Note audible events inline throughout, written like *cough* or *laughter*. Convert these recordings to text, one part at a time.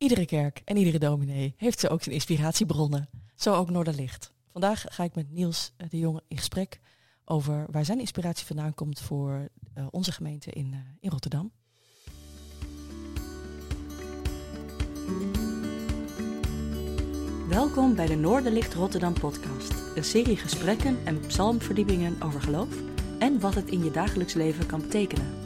iedere kerk en iedere dominee heeft ze ook zijn inspiratiebronnen. Zo ook Noorderlicht. Vandaag ga ik met Niels de Jonge in gesprek over waar zijn inspiratie vandaan komt voor onze gemeente in, in Rotterdam. Welkom bij de Noorderlicht Rotterdam podcast. Een serie gesprekken en psalmverdiepingen over geloof en wat het in je dagelijks leven kan betekenen.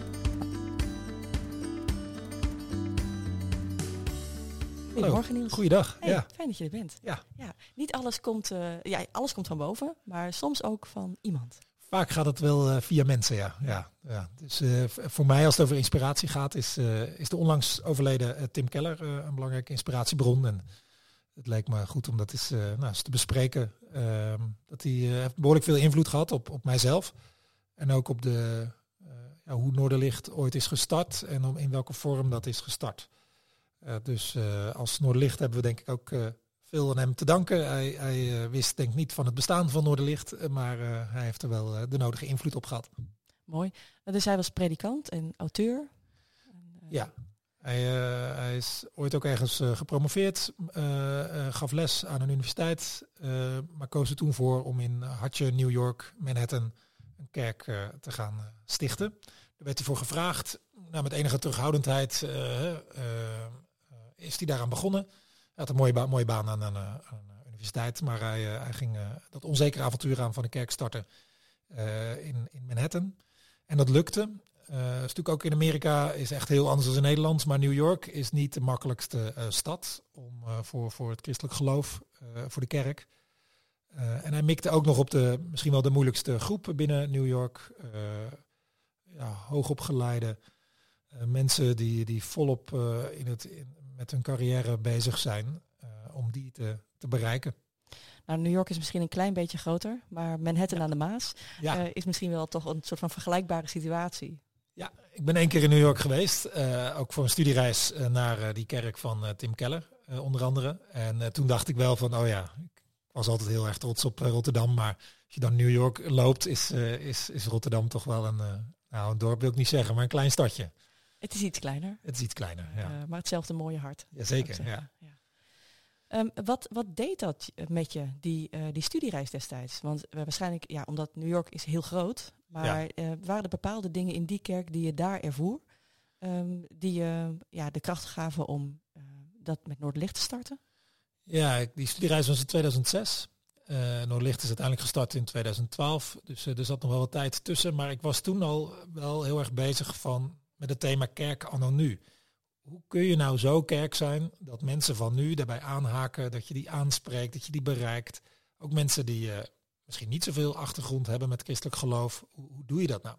Goedemorgen Niels. Goeiedag. ja. Fijn dat je er bent. Ja. ja niet alles komt, uh, ja, alles komt van boven, maar soms ook van iemand. Vaak gaat het wel uh, via mensen, ja. ja, ja. Dus uh, voor mij als het over inspiratie gaat, is, is de onlangs overleden Tim Keller een belangrijke inspiratiebron. En het leek me goed om dat eens, nou, eens te bespreken. Ehm, dat hij heeft behoorlijk veel invloed gehad op, op mijzelf. En ook op de, ja, hoe Noorderlicht ooit is gestart en om in welke vorm dat is gestart. Dus als Noorderlicht hebben we denk ik ook veel aan hem te danken. Hij, hij wist denk ik niet van het bestaan van Noorderlicht, maar hij heeft er wel de nodige invloed op gehad. Mooi. Dus hij was predikant en auteur. Ja, hij, hij, is ooit ook ergens gepromoveerd, gaf les aan een universiteit, maar koos er toen voor om in hartje New York, Manhattan, een kerk te gaan stichten. Daar werd hij voor gevraagd. Nou, met enige terughoudendheid is hij daaraan begonnen. Hij had een mooie, mooie baan aan een, universiteit, maar hij, hij ging dat onzekere avontuur aan van de kerk starten in, in Manhattan. En dat lukte. Uh, ook in Amerika is echt heel anders dan in Nederland, maar New York is niet de makkelijkste stad om, voor, voor het christelijk geloof, voor de kerk. en hij mikte ook nog op de misschien wel de moeilijkste groepen binnen New York. ja, hoogopgeleide mensen die, die volop in het, in, met hun carrière bezig zijn om die te, te bereiken. Nou, New York is misschien een klein beetje groter, maar Manhattan ja. aan de Maas ja. is misschien wel toch een soort van vergelijkbare situatie. Ja, ik ben één keer in New York geweest, uh, ook voor een studiereis naar die kerk van Tim Keller, onder andere. En toen dacht ik wel van, oh ja, ik was altijd heel erg trots op Rotterdam, maar als je dan New York loopt, is, is, is Rotterdam toch wel een, nou een dorp wil ik niet zeggen, maar een klein stadje. Het is iets kleiner. Het is iets kleiner, ja. maar hetzelfde mooie hart. Jazeker, ja. ja. Um, wat, wat deed dat met je, die, uh, die studiereis destijds? Want uh, waarschijnlijk, ja, omdat New York is heel groot, maar ja. uh, waren er bepaalde dingen in die kerk die je daar ervoer, um, die je ja, de kracht gaven om dat met Noordlicht te starten? Ja, die studiereis was in 2006. Noordlicht is uiteindelijk gestart in 2012, dus er zat nog wel wat tijd tussen. Maar ik was toen al wel heel erg bezig van, met het thema kerk anno nu hoe kun je nou zo kerk zijn dat mensen van nu daarbij aanhaken, dat je die aanspreekt, dat je die bereikt. Ook mensen die uh, misschien niet zoveel achtergrond hebben met christelijk geloof. Hoe, doe je dat nou?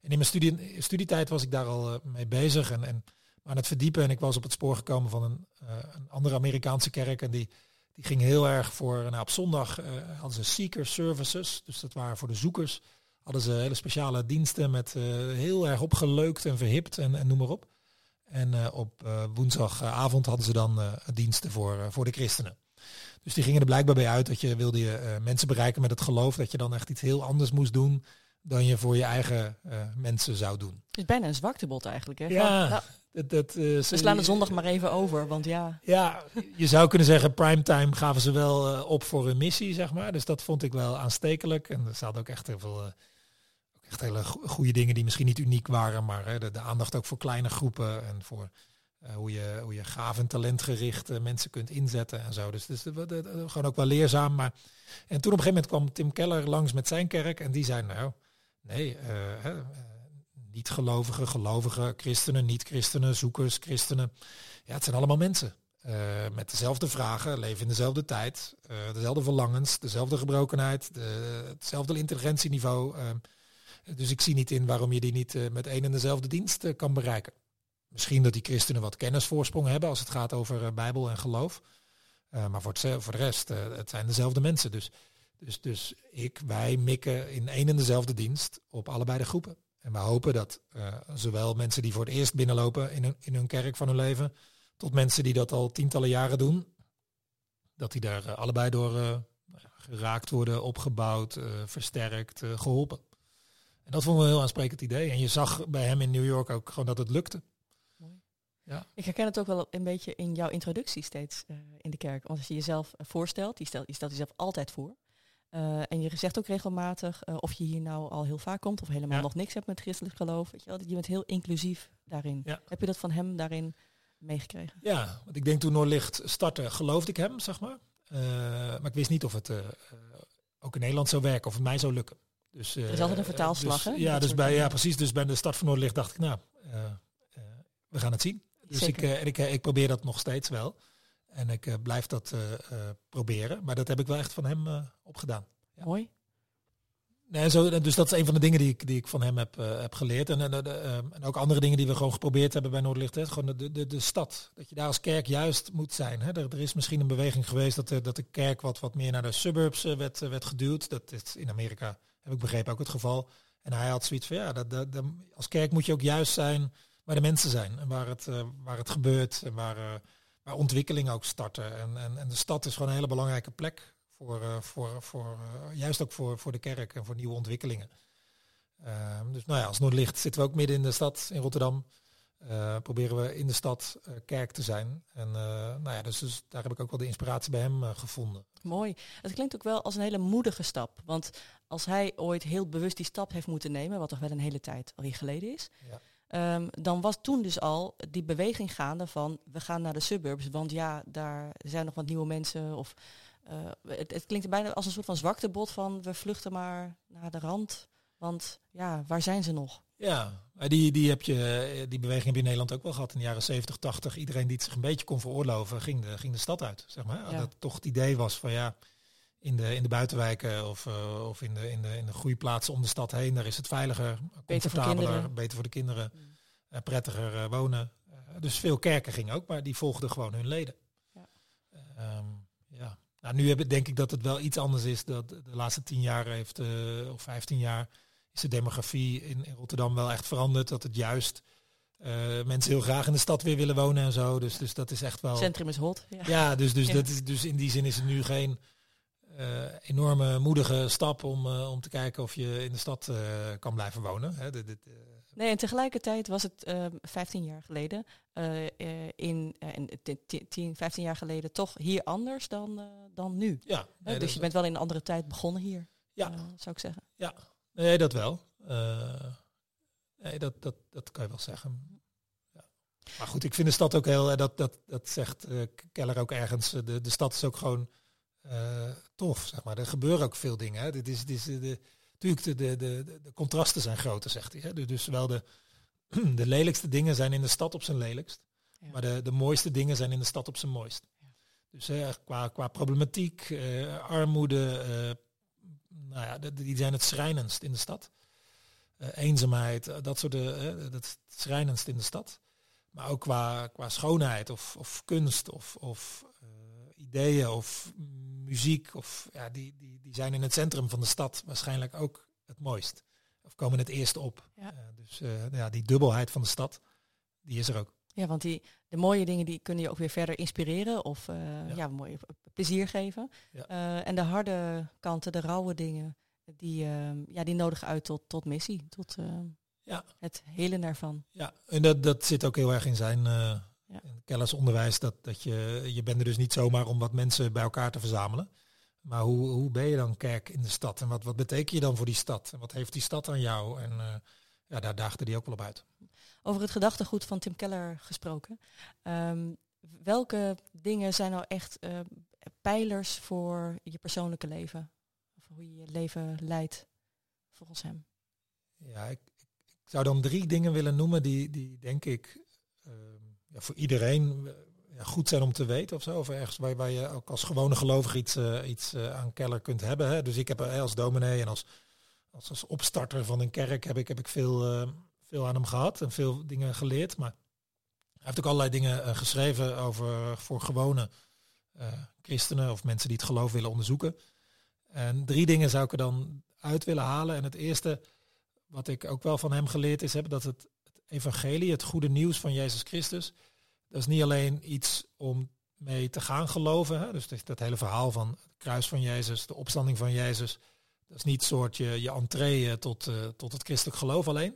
En in mijn studie, studietijd was ik daar al uh, mee bezig en, en aan het verdiepen. En ik was op het spoor gekomen van een, uh, een andere Amerikaanse kerk. En die, die ging heel erg voor, nou op zondag hadden ze seeker services. Dus dat waren voor de zoekers. Hadden ze hele speciale diensten met heel erg opgeleukt en verhipt en, en noem maar op. En uh, op uh, woensdagavond hadden ze dan uh, diensten voor, voor de christenen. Dus die gingen er blijkbaar bij uit dat je wilde je mensen bereiken met het geloof, dat je dan echt iets heel anders moest doen dan je voor je eigen mensen zou doen. Het is bijna een zwaktebod eigenlijk. Hè? Ja, nou, dat, dat, we slaan de zondag maar even over, want ja. Ja, je zou kunnen zeggen, primetime gaven ze wel op voor een missie, zeg maar. Dus dat vond ik wel aanstekelijk. En er zaten ook echt heel veel echt hele goede dingen die misschien niet uniek waren, maar hè, de, aandacht ook voor kleine groepen en voor uh, hoe, je, hoe je gaaf en talentgericht uh, mensen kunt inzetten en zo. Dus, dus de, gewoon ook wel leerzaam. Maar... En toen op een gegeven moment kwam Tim Keller langs met zijn kerk en die zei nou, nee, niet gelovigen, gelovigen, christenen, niet-christenen, zoekers, christenen. Ja, het zijn allemaal mensen. met dezelfde vragen, leven in dezelfde tijd, dezelfde verlangens, dezelfde gebrokenheid, de, hetzelfde intelligentieniveau. Dus ik zie niet in waarom je die niet uh, met één en dezelfde dienst uh, kan bereiken. Misschien dat die christenen wat kennisvoorsprong hebben als het gaat over uh, Bijbel en geloof. maar voor, voor de rest, het zijn dezelfde mensen. Dus, dus, dus ik, wij mikken in één en dezelfde dienst op allebei de groepen. En we hopen dat zowel mensen die voor het eerst binnenlopen in in hun kerk van hun leven, tot mensen die dat al tientallen jaren doen, dat die daar allebei door geraakt worden, opgebouwd, versterkt, geholpen. En dat vonden we een heel aansprekend idee. En je zag bij hem in New York ook gewoon dat het lukte. Ja. Ik herken het ook wel een beetje in jouw introductie steeds uh, in de kerk. Want als je jezelf voorstelt, je stelt, je stelt jezelf altijd voor. Uh, en je zegt ook regelmatig uh, of je hier nou al heel vaak komt of helemaal Ja. nog niks hebt met christelijk geloof. Weet je, wel. je bent heel inclusief daarin. Ja. Heb je dat van hem daarin meegekregen? Ja, want ik denk toen Noordlicht startte, geloofde ik hem, zeg maar. Eh, maar ik wist niet of het eh, eh, ook in Nederland zou werken, of het mij zou lukken. Dus, Er is altijd een vertaalslag, dus, hè, Ja, dus bij, ja, precies. Dus bij de start van Noordlicht dacht ik, nou, eh, eh, we gaan het zien. Dus ik, eh, ik, eh, ik probeer dat nog steeds wel. En ik eh, blijf dat eh, eh, proberen. Maar dat heb ik wel echt van hem eh, opgedaan. ja. Mooi. Nee, zo, dus dat is een van de dingen die ik, die ik van hem heb, eh, heb geleerd. En, en, eh, en ook andere dingen die we gewoon geprobeerd hebben bij Noordlicht. Hè. Gewoon de, de, de stad. Dat je daar als kerk juist moet zijn. Hè. Er, er is misschien een beweging geweest dat de, dat de kerk wat, wat meer naar de suburbs eh, werd, eh, werd geduwd. Dat is in Amerika, heb ik begrepen, ook het geval. En hij had zoiets van, ja, dat, dat, als kerk moet je ook juist zijn waar de mensen zijn. En waar het, eh, waar het gebeurt. En waar, eh, waar ontwikkeling ook starten. En, en, en de stad is gewoon een hele belangrijke plek. Voor, eh, voor, voor, juist ook voor, voor de kerk en voor nieuwe ontwikkelingen. Ehm, dus nou ja, als Noordlicht zitten we ook midden in de stad in Rotterdam. Proberen we in de stad kerk te zijn. En nou ja, dus, dus daar heb ik ook wel de inspiratie bij hem gevonden. Mooi. Het klinkt ook wel als een hele moedige stap. Want als hij ooit heel bewust die stap heeft moeten nemen, wat toch wel een hele tijd alweer geleden is, Ja. ehm, dan was toen dus al die beweging gaande van we gaan naar de suburbs, want ja, daar zijn nog wat nieuwe mensen. Of eh, het, het klinkt bijna als een soort van zwaktebod van we vluchten maar naar de rand. Want ja, waar zijn ze nog? Ja, die, die, heb je, eh, die beweging heb je in Nederland ook wel gehad in de jaren 70, 80. Iedereen die het zich een beetje kon veroorloven, ging de, ging de stad uit. Zeg maar. Ja. Dat toch het idee was van ja, in de, in de buitenwijken of, eh, of in, de, in, de, in de groeiplaatsen om de stad heen, daar is het veiliger, comfortabeler, beter voor de kinderen, Mm. eh, prettiger eh, wonen. Dus veel kerken gingen ook, maar die volgden gewoon hun leden. Ja. Ehm, ja. Nou, nu heb ik, denk ik dat het wel iets anders is. Dat de laatste tien jaar heeft, of vijftien jaar, is de demografie in, in Rotterdam wel echt veranderd. Dat het juist mensen heel graag in de stad weer willen wonen en zo. Dus, dus dat is echt wel. Centrum is hot. Ja. Ja, dus, dus, *laughs* Ja. Dat is, dus in die zin is het nu geen enorme moedige stap om, eh, om te kijken of je in de stad eh, kan blijven wonen. Hè, dit- dit, eh, Nee, en tegelijkertijd was het ehm 15 jaar geleden, eh, eh, in, eh, t- 10, 15 jaar geleden toch hier anders dan, eh, dan nu. ja, nee, dus je bent wel in een andere tijd begonnen hier, Ja. eh, zou ik zeggen. nee, dat wel. Eh, nee, dat, dat, dat kan je wel zeggen. Ja. Maar goed, ik vind de stad ook heel, eh, dat, dat, dat zegt eh, Keller ook ergens, eh, de, de stad is ook gewoon eh, tof, zeg maar. Er gebeuren ook veel dingen. Hè. Dit is, dit is de, natuurlijk, de, de, de, de contrasten zijn groter, zegt hij. Hè. Dus, wel de, *clears throat* de lelijkste dingen zijn in de stad op zijn lelijkst. Ja. Maar de, de mooiste dingen zijn in de stad op zijn mooist. Ja. Dus eh, qua, qua problematiek, eh, armoede, eh, nou ja, die zijn het schrijnendst in de stad. Eh, eenzaamheid, eh, dat soort, eh, eh, dat is het schrijnendst in de stad. Maar ook qua, qua schoonheid of, of kunst of, of eh, ideeën of muziek, of, ja, die, die, die zijn in het centrum van de stad waarschijnlijk ook het mooist. Of komen het eerst op. Ja. Eh, dus eh, ja, die dubbelheid van de stad, die is er ook. Ja, want die, de mooie dingen die kunnen je ook weer verder inspireren of eh, Ja. ja. mooi plezier geven. Ja. En de harde kanten, de rauwe dingen, die, ehm, ja, die nodigen uit tot, tot missie, tot Ja. het helen ervan. Ja, en dat, dat zit ook heel erg in zijn Ja. in Kellers onderwijs. Dat, dat je, je bent er dus niet zomaar om wat mensen bij elkaar te verzamelen. Maar hoe, hoe ben je dan kerk in de stad? En wat, wat betekent je dan voor die stad? En wat heeft die stad aan jou? En eh, ja, daar daagde die ook wel op uit. Over het gedachtegoed van Tim Keller gesproken. Ehm, welke dingen zijn nou echt eh, pijlers voor je persoonlijke leven? Of hoe je je leven leidt volgens hem? Ja, ik, ik, zou dan drie dingen willen noemen die, die denk ik ehm, ja, voor iedereen eh, goed zijn om te weten of zo. Of ergens waar, waar je ook als gewone gelovige iets, eh, iets eh, aan Keller kunt hebben. Hè. Dus ik heb als dominee en als, als, als opstarter van een kerk heb ik, heb ik veel, veel aan hem gehad en veel dingen geleerd. Maar hij heeft ook allerlei dingen geschreven over voor gewone christenen of mensen die het geloof willen onderzoeken. En drie dingen zou ik er dan uit willen halen. En het eerste wat ik ook wel van hem geleerd is, hebben dat het evangelie, het goede nieuws van Jezus Christus, dat is niet alleen iets om mee te gaan geloven. Hè? Dus dat, hele verhaal van het kruis van Jezus, de opstanding van Jezus, dat is niet soort je, entree eh, tot, eh, tot het christelijk geloof alleen.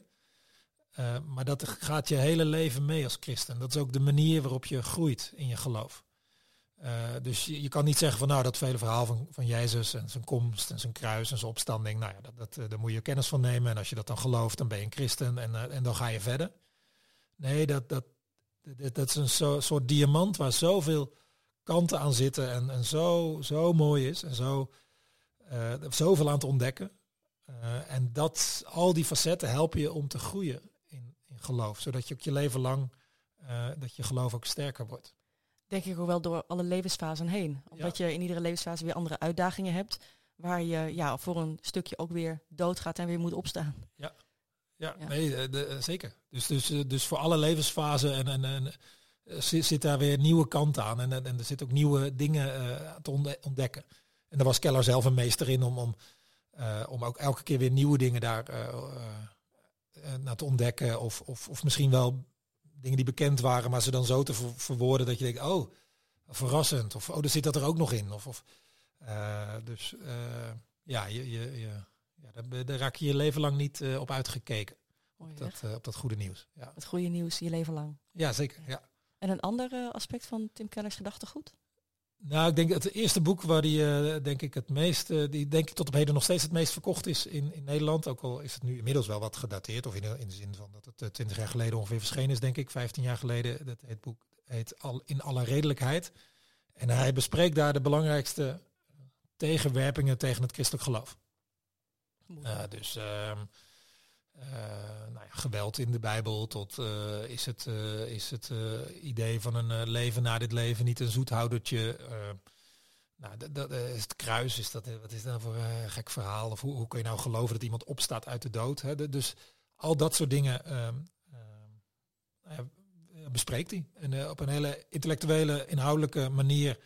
maar dat gaat je hele leven mee als christen. Dat is ook de manier waarop je groeit in je geloof. Dus je, kan niet zeggen van nou dat vele verhaal van, van Jezus en zijn komst en zijn kruis en zijn opstanding. Nou ja, dat, dat, daar moet je kennis van nemen. En als je dat dan gelooft, dan ben je een christen en, en dan ga je verder. Nee, dat, dat, dat, dat is een zo, soort diamant waar zoveel kanten aan zitten en, en zo, zo mooi is en zo, zoveel aan te ontdekken. En dat, al die facetten helpen je om te groeien in, in geloof, zodat je ook je leven lang, dat je geloof ook sterker wordt. Denk ik ook wel door alle levensfasen heen. Omdat je in iedere levensfase weer andere uitdagingen hebt, waar je ja, voor een stukje ook weer doodgaat en weer moet opstaan. Ja, ja, nee, de, zeker. Dus, dus, dus voor alle levensfasen en, en, en zit daar weer nieuwe kanten aan. En, en er zitten ook nieuwe dingen uh, te ontdekken. En daar was Keller zelf een meester in om, om, uh, om ook elke keer weer nieuwe dingen daar uh, naar te ontdekken. Of, of, of misschien wel dingen die bekend waren, maar ze dan zo te ver verwoorden dat je denkt, oh, verrassend. Of oh, er zit dat er ook nog in. Of, of dus ja, je, je, je, ja daar, daar, raak je je leven lang niet op uitgekeken. Op dat, op dat goede nieuws. Ja. Het goede nieuws je leven lang. Ja, zeker. Ja. En een ander aspect van Tim Keller's gedachtegoed? Nou, ik denk het eerste boek waar die uh, denk ik het meest, uh, die denk ik tot op heden nog steeds het meest verkocht is in, in Nederland. Ook al is het nu inmiddels wel wat gedateerd, of in, de, in de zin van dat het twintig jaar geleden ongeveer verschenen is, denk ik, 15 jaar geleden. Dat het boek heet al, In alle redelijkheid. En hij bespreekt daar de belangrijkste tegenwerpingen tegen het christelijk geloof. dus ehm, uh, nou ja, geweld in de Bijbel tot uh, is het, uh, is het idee van een leven na dit leven niet een zoethoudertje. nou, dat is het kruis. Is dat, wat is dat nou voor een gek verhaal? Of hoe, hoe kun je nou geloven dat iemand opstaat uit de dood? Hè? dus al dat soort dingen ehm, ehm, bespreekt hij. En op een hele intellectuele, inhoudelijke manier.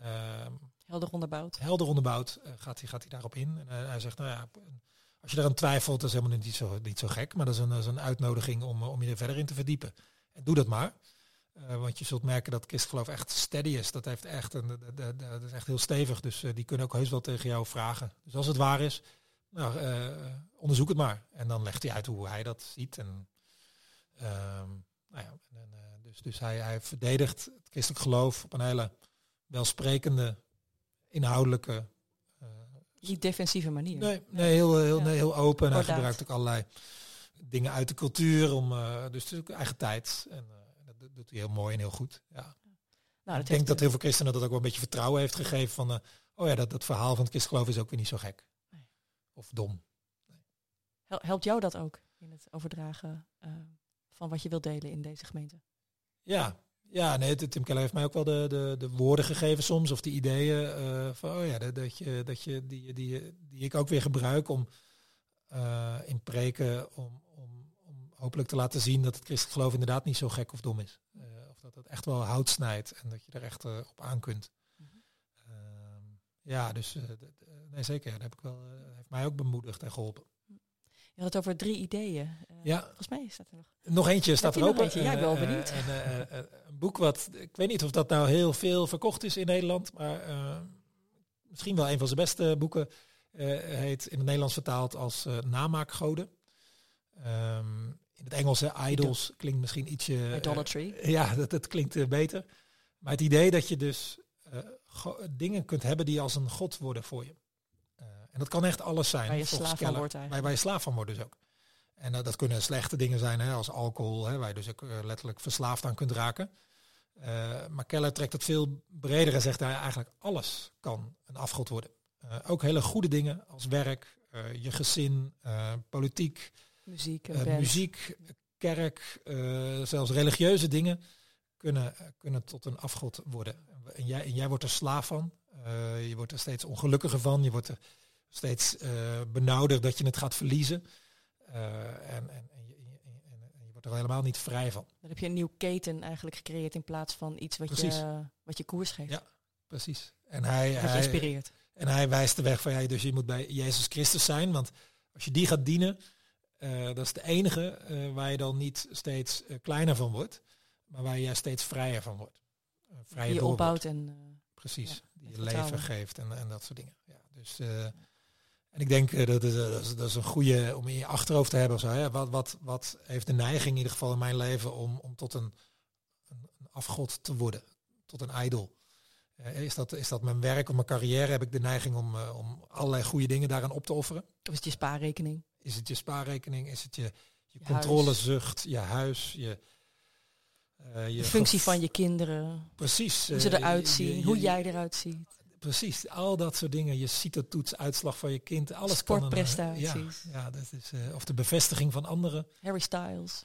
Ehm, helder onderbouwd. Helder onderbouwd gaat, hij, gaat hij daarop in. En hij zegt, nou ja, als je eraan twijfelt, dat is helemaal niet zo, niet zo gek. Maar dat is een, uitnodiging om, om je er verder in te verdiepen. En doe dat maar. Uh, want je zult merken dat kistgeloof echt steady is. Dat, heeft echt een, dat, is echt heel stevig. Dus uh, die kunnen ook heus wel tegen jou vragen. Dus als het waar is, nou, onderzoek het maar. En dan legt hij uit hoe hij dat ziet. En, ehm, nou ja, dus dus hij, hij verdedigt het christelijk geloof op een hele welsprekende, inhoudelijke, niet defensieve manier. Nee, nee heel, heel, nee, heel open. En hij gebruikt ook allerlei dingen uit de cultuur. Om, uh, dus het is ook eigen tijd. En uh, dat doet hij heel mooi en heel goed. Ja. Nou, ik denk dat heel veel christenen dat ook wel een beetje vertrouwen heeft gegeven. Van, uh, oh ja, dat, dat verhaal van het christgeloof is ook weer niet zo gek. Nee. Of dom. Nee. Helpt jou dat ook in het overdragen van wat je wilt delen in deze gemeente? Ja, ja, nee, Tim Keller heeft mij ook wel de, de, de woorden gegeven soms, of de ideeën uh, van, oh ja, dat, dat, je, dat je, die, die, die ik ook weer gebruik om uh, in preken, om, om, om hopelijk te laten zien dat het christelijk geloof inderdaad niet zo gek of dom is. Uh, of dat het echt wel hout snijdt en dat je er echt op aan kunt. Mm -hmm. ja, dus nee, zeker, dat heb ik wel, heeft mij ook bemoedigd en geholpen. Je had het over drie ideeën. Uh, ja. Volgens mij staat er nog. Nog eentje staat er open. Eentje? Ja, ik ben wel benieuwd. Uh, een boek wat, ik weet niet of dat nou heel veel verkocht is in Nederland, maar misschien wel een van zijn beste boeken. heet in het Nederlands vertaald als Namaakgoden. Um, in het Engels, hè, idols, klinkt misschien ietsje... Idolatry. ja, dat, dat klinkt beter. Maar het idee dat je dus dingen kunt hebben die als een god worden voor je. En dat kan echt alles zijn. Waar je slaaf van wordt eigenlijk. Waar, je slaaf van wordt dus ook. En uh, dat kunnen slechte dingen zijn, hè, als alcohol, hè, waar je dus ook uh, letterlijk verslaafd aan kunt raken. Uh, maar Keller trekt het veel breder en zegt daar eigenlijk alles kan een afgod worden. ook hele goede dingen als werk, je gezin, politiek, muziek, muziek kerk, zelfs religieuze dingen kunnen, kunnen tot een afgod worden. En jij, en jij wordt er slaaf van. je wordt er steeds ongelukkiger van. Je wordt er steeds uh, benauwder dat je het gaat verliezen. Uh, en, en, en, je, en, je, wordt er helemaal niet vrij van. Dan heb je een nieuw keten eigenlijk gecreëerd in plaats van iets wat, je, wat je koers geeft. Ja, precies. En hij, hij inspireert. En hij wijst de weg van, ja, dus je moet bij Jezus Christus zijn. Want als je die gaat dienen, uh, dat is de enige waar je dan niet steeds kleiner van wordt. Maar waar je steeds vrijer van wordt. vrije die je opbouwt en... Precies, die je leven geeft en, en dat soort dingen. Ja, dus... En ik denk dat, is, dat, is, dat is een goede om in je achterhoofd te hebben. Zo, hè? Wat, wat, wat heeft de neiging in ieder geval in mijn leven om, om tot een, een, afgod te worden, tot een idol? Uh, is, dat, is dat mijn werk of mijn carrière? Heb ik de neiging om, uh, om allerlei goede dingen daaraan op te offeren? Of is het je spaarrekening? Is het je spaarrekening? Is het je, je, je controlezucht, je huis, je, uh, je de functie van je kinderen. Precies. Hoe ze eruit zien, hoe jij eruit ziet. Precies, al dat soort dingen. Je ziet de toets, uitslag van je kind, alles Sportprestaties. Kan ja, ja, dat is, uh, of de bevestiging van anderen. Harry Styles.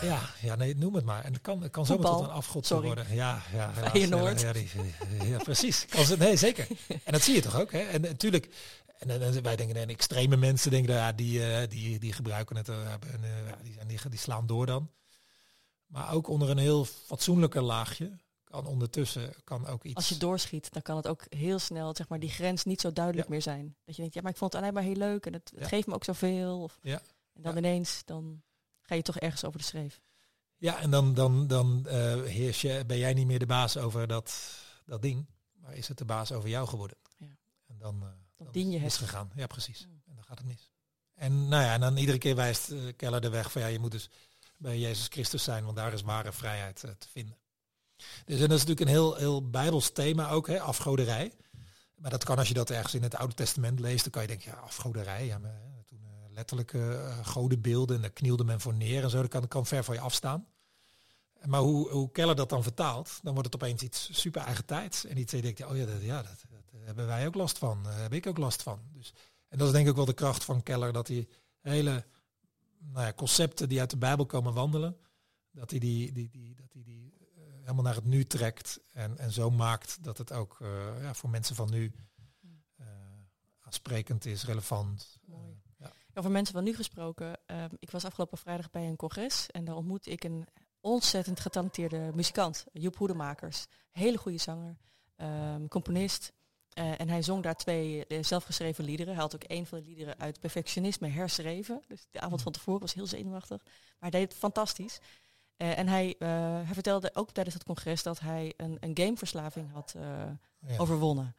Ja, ja, nee, noem het maar. En het kan, het kan zomaar tot een afgod worden. Ja, ja, Feyenoord. Ja, ja, ja, precies. Kan ze, nee, zeker. En dat zie je toch ook. Hè? En natuurlijk, en, wij denken, en extreme mensen denken, ja, die, uh, die, die gebruiken het, en, die, die, die slaan door dan. Maar ook onder een heel fatsoenlijker laagje kan ondertussen kan ook iets. Als je doorschiet, dan kan het ook heel snel, zeg maar, die grens niet zo duidelijk meer zijn. Dat je denkt, ja, maar ik vond het alleen maar heel leuk en het, het geeft me ook zoveel. Of, ja. En dan ineens, dan ga je toch ergens over de schreef. Ja, en dan, dan, dan uh, heers je, ben jij niet meer de baas over dat, dat ding, maar is het de baas over jou geworden. Ja. En dan, uh, dan, dien je is het. gegaan. Ja, precies. En dan gaat het mis. En nou ja, en dan iedere keer wijst uh, Keller de weg van ja, je moet dus bij Jezus Christus zijn, want daar is ware vrijheid te vinden. Dus en dat is natuurlijk een heel, heel bijbels thema ook, hè, afgoderij. Maar dat kan als je dat ergens in het Oude Testament leest, dan kan je denken, ja, afgoderij. Ja, maar, toen uh, letterlijk uh, godenbeelden en daar knielde men voor neer en zo, dat kan, kan ver van je afstaan. Maar hoe, hoe Keller dat dan vertaalt, dan wordt het opeens iets super eigen tijds. En iets denkt, oh ja, dat, dat, dat hebben wij ook last van. Heb ik ook last van. Dus, en dat is denk ik ook wel de kracht van Keller, dat hij hele nou ja, concepten die uit de Bijbel komen wandelen, dat hij die, die, die, dat hij die helemaal naar het nu trekt en, en zo maakt dat het ook uh, ja, voor mensen van nu uh, aansprekend is, relevant. Mooi. Uh, ja. Over mensen van nu gesproken, ik was afgelopen vrijdag bij een congres en daar ontmoette ik een ontzettend getalenteerde muzikant, Joep Hoedemakers. Hele goede zanger, um, componist. en hij zong daar twee zelfgeschreven liederen. Hij had ook een van de liederen uit Perfectionisme herschreven. Dus de avond van tevoren was heel zenuwachtig. Maar hij deed het fantastisch. Uh, en hij, uh, hij vertelde ook tijdens het congres dat hij een, een gameverslaving had uh, ja. overwonnen.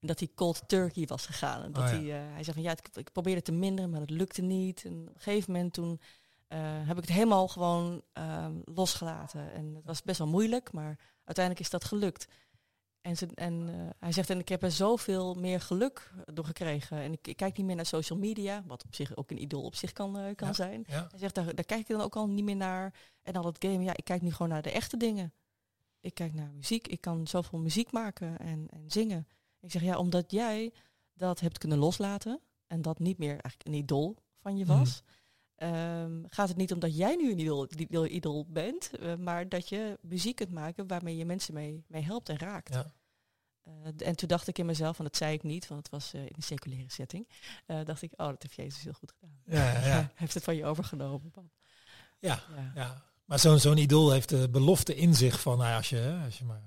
En dat hij cold turkey was gegaan. En dat oh, ja. hij, hij zei van ja, ik, ik, probeerde te minderen, maar dat lukte niet. En op een gegeven moment toen heb ik het helemaal gewoon losgelaten. En het was best wel moeilijk, maar uiteindelijk is dat gelukt. En, ze, en uh, hij zegt, en ik heb er zoveel meer geluk door gekregen. En ik, ik, kijk niet meer naar social media, wat op zich ook een idool op zich kan, uh, kan ja, zijn. Ja. Hij zegt, daar, daar kijk ik dan ook al niet meer naar. En al dat game, ja, ik kijk nu gewoon naar de echte dingen. Ik kijk naar muziek, ik kan zoveel muziek maken en, en zingen. Ik zeg, ja, omdat jij dat hebt kunnen loslaten en dat niet meer eigenlijk een idool van je was. Mm. Um, gaat het niet omdat jij nu een idool, idool, idool bent, uh, maar dat je muziek kunt maken waarmee je mensen mee, mee helpt en raakt. Ja. Uh, en toen dacht ik in mezelf, en dat zei ik niet, want het was uh, in een seculiere setting, dacht ik, oh, dat heeft Jezus heel goed gedaan. Ja, ja, ja. *laughs* heeft het van je overgenomen. Ja, ja. ja. maar zo'n zo'n idool heeft de belofte in zich van, nou, als, je, als je maar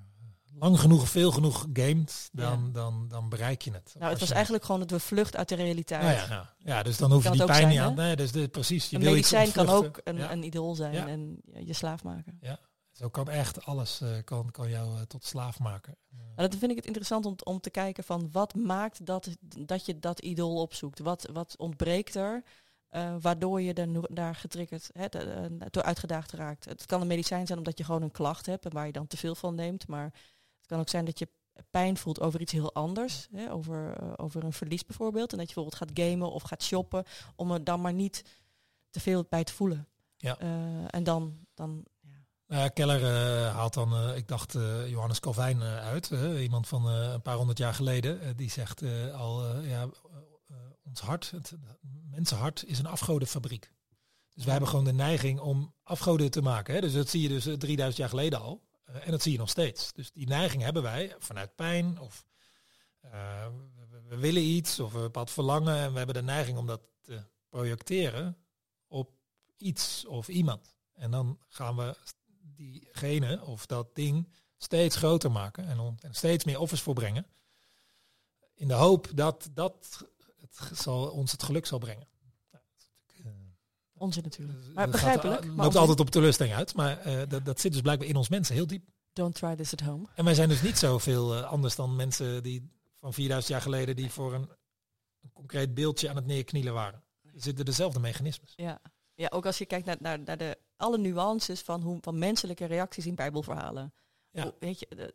lang genoeg veel genoeg gamet, dan, dan, dan bereik je het. Nou, het was eigenlijk gewoon de vlucht uit de realiteit. Nou ja, ja. ja, dus dan hoef je die pijn zijn, niet aan. Nee, dus de, precies. Je Een wil medicijn kan ook een, Ja. een idool zijn Ja. en je, slaaf maken. Ja, zo kan echt alles eh, kan, kan jou eh, tot slaaf maken. Maar dat vind ik het interessant om, om te kijken van wat maakt dat, dat je dat idool opzoekt. Wat, wat ontbreekt er, eh, waardoor je no- daar getriggerd, de- eh, door uitgedaagd raakt. Het kan een medicijn zijn omdat je gewoon een klacht hebt en waar je dan te veel van neemt. Maar kan ook zijn dat je pijn voelt over iets heel anders. Hè, over, eh, over een verlies bijvoorbeeld. En dat je bijvoorbeeld gaat gamen of gaat shoppen om er dan maar niet te veel bij te voelen. Ja. Eh, en dan, dan ja. Nou ja, Keller eh, haalt dan, ik dacht, Johannes Calvijn uit. iemand van een paar honderd jaar geleden. die zegt al, ja, ons hart, het mensenhart is een afgodenfabriek. Dus wij hebben gewoon de neiging om afgoden te maken. Hè? Dus dat zie je dus eh, 3000 jaar geleden al. Eh, en dat zie je nog steeds. Dus die neiging hebben wij vanuit pijn of eh, we, we- we willen iets of een bepaald verlangen. En we hebben de neiging om dat te projecteren op iets of iemand. En dan gaan we diegene of dat ding steeds groter maken en, steeds meer offers voorbrengen. In de hoop dat dat het zal, ons het geluk zal brengen. Nou, dat is natuurlijk, eh, onzin natuurlijk. dat Maar gaat- begrijpelijk. loopt onzin. altijd op teleurstelling uit, maar eh, dat, dat zit dus blijkbaar in ons mensen heel diep. Don't try this at home. En wij zijn dus niet zoveel eh, anders dan mensen die van 4000 jaar geleden die voor een een concreet beeldje aan het neerknielen waren. Er zitten dezelfde mechanismes. Ja. ja, ook als je kijkt naar, naar, naar de, alle nuances van, hoe, van menselijke reacties in bijbelverhalen. Ja. Weet je, de-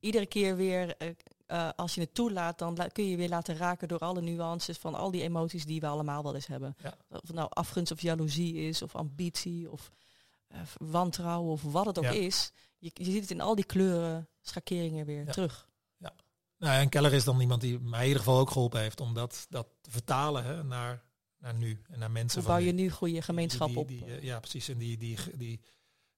iedere keer weer, eh, eh, als je het toelaat, dan la- kun je je weer laten raken door alle nuances van al die emoties die we allemaal wel eens hebben. Ja. Of het nou afgunst of jaloezie is, of ambitie, of eh, wantrouwen, of wat het ook Ja. is. Je, je ziet het in al die kleuren, schakeringen weer Ja. terug. Nou, en Keller is dan iemand die mij in ieder geval ook geholpen heeft om dat, dat te vertalen hè, naar, naar nu en naar mensen. Hoe bouw je nu. goede gemeenschap Die- op? die- die, eh, ja, precies. En die, die, die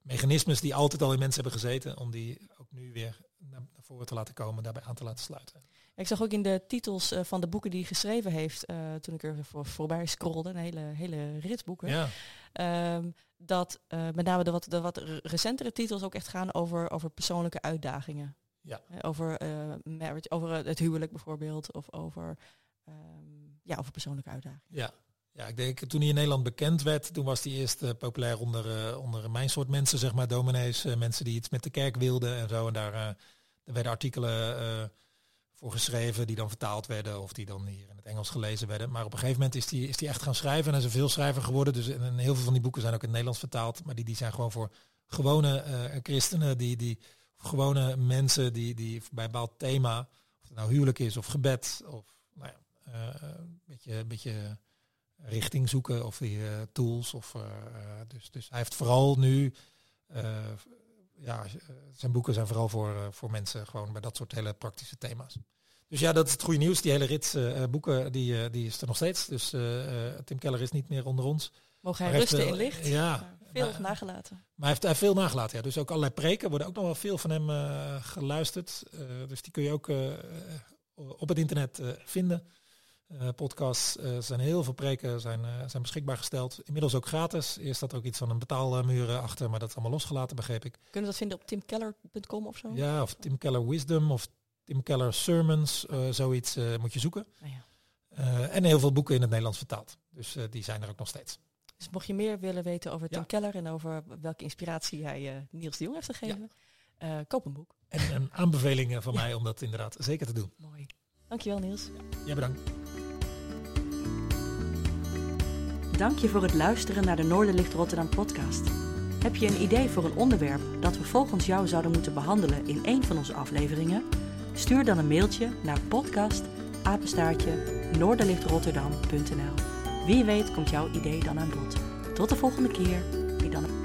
mechanismes die altijd al in mensen hebben gezeten, om die ook nu weer naar, voren te laten komen, daarbij aan te laten sluiten. Ik zag ook in de titels eh, van de boeken die hij geschreven heeft, eh, toen ik er voor, voorbij scrolde, een hele, hele rits boeken, Ja, ehm, dat eh, met name de wat, de wat re- recentere titels ook echt gaan over, over persoonlijke uitdagingen. Ja. Over marriage, over het huwelijk bijvoorbeeld, of over, ehm, ja, over persoonlijke uitdagingen. ja. Ja, ik denk toen hij in Nederland bekend werd, toen was hij eerst populair onder, onder mijn soort mensen, zeg maar, dominees, mensen die iets met de kerk wilden en zo. En daar, daar werden artikelen eh, voor geschreven die dan vertaald werden of die dan hier in het Engels gelezen werden. Maar op een gegeven moment is hij is die echt gaan schrijven en is een veelschrijver geworden. Dus en, heel veel van die boeken zijn ook in het Nederlands vertaald, maar die, die zijn gewoon voor gewone eh, christenen, die, die, gewone mensen die, die bij bepaald thema, of het nou huwelijk is of gebed of nou ja, eh, een beetje, een beetje richting zoeken of die tools. Of, dus, dus hij heeft vooral nu, ja, eh, zijn boeken zijn vooral voor, eh, voor mensen gewoon bij dat soort hele praktische thema's. Dus ja, dat is het goede nieuws. Die hele rits eh, boeken, die, die is er nog steeds. Dus Tim Keller is niet meer onder ons. Mogen hij heeft rusten in licht? ja, veel maar- nagelaten. Maar hij heeft, hij heeft veel nagelaten. Ja. Dus ook allerlei preken worden ook nog wel veel van hem geluisterd. Dus die kun je ook op het internet vinden. Eh, podcasts eh, zijn heel veel preken zijn, eh, zijn beschikbaar gesteld. Inmiddels ook gratis. Eerst er ook iets van een betaalmuur achter, maar dat is allemaal losgelaten, begreep ik. Kunnen we dat vinden op timkeller.com of zo? Ja, of Tim Keller Wisdom of Tim Keller Sermons, zoiets moet je zoeken. Nou ja. En heel veel boeken in het Nederlands vertaald. Dus die zijn er ook nog steeds. Dus mocht je meer willen weten over Tim Ja. Keller en over welke inspiratie hij Niels de Jong heeft gegeven, eh, koop een boek. En een aanbeveling van Ja. mij om dat inderdaad zeker te doen. Mooi. Dankjewel Niels. Jij bedankt. Dank je voor het luisteren naar de Noorderlicht Rotterdam podcast. Heb je een idee voor een onderwerp dat we volgens jou zouden moeten behandelen in een van onze afleveringen? Stuur dan een mailtje naar podcast noorderlichtrotterdam.nl. Wie weet komt jouw idee dan aan bod. Tot de volgende keer. Wie dan.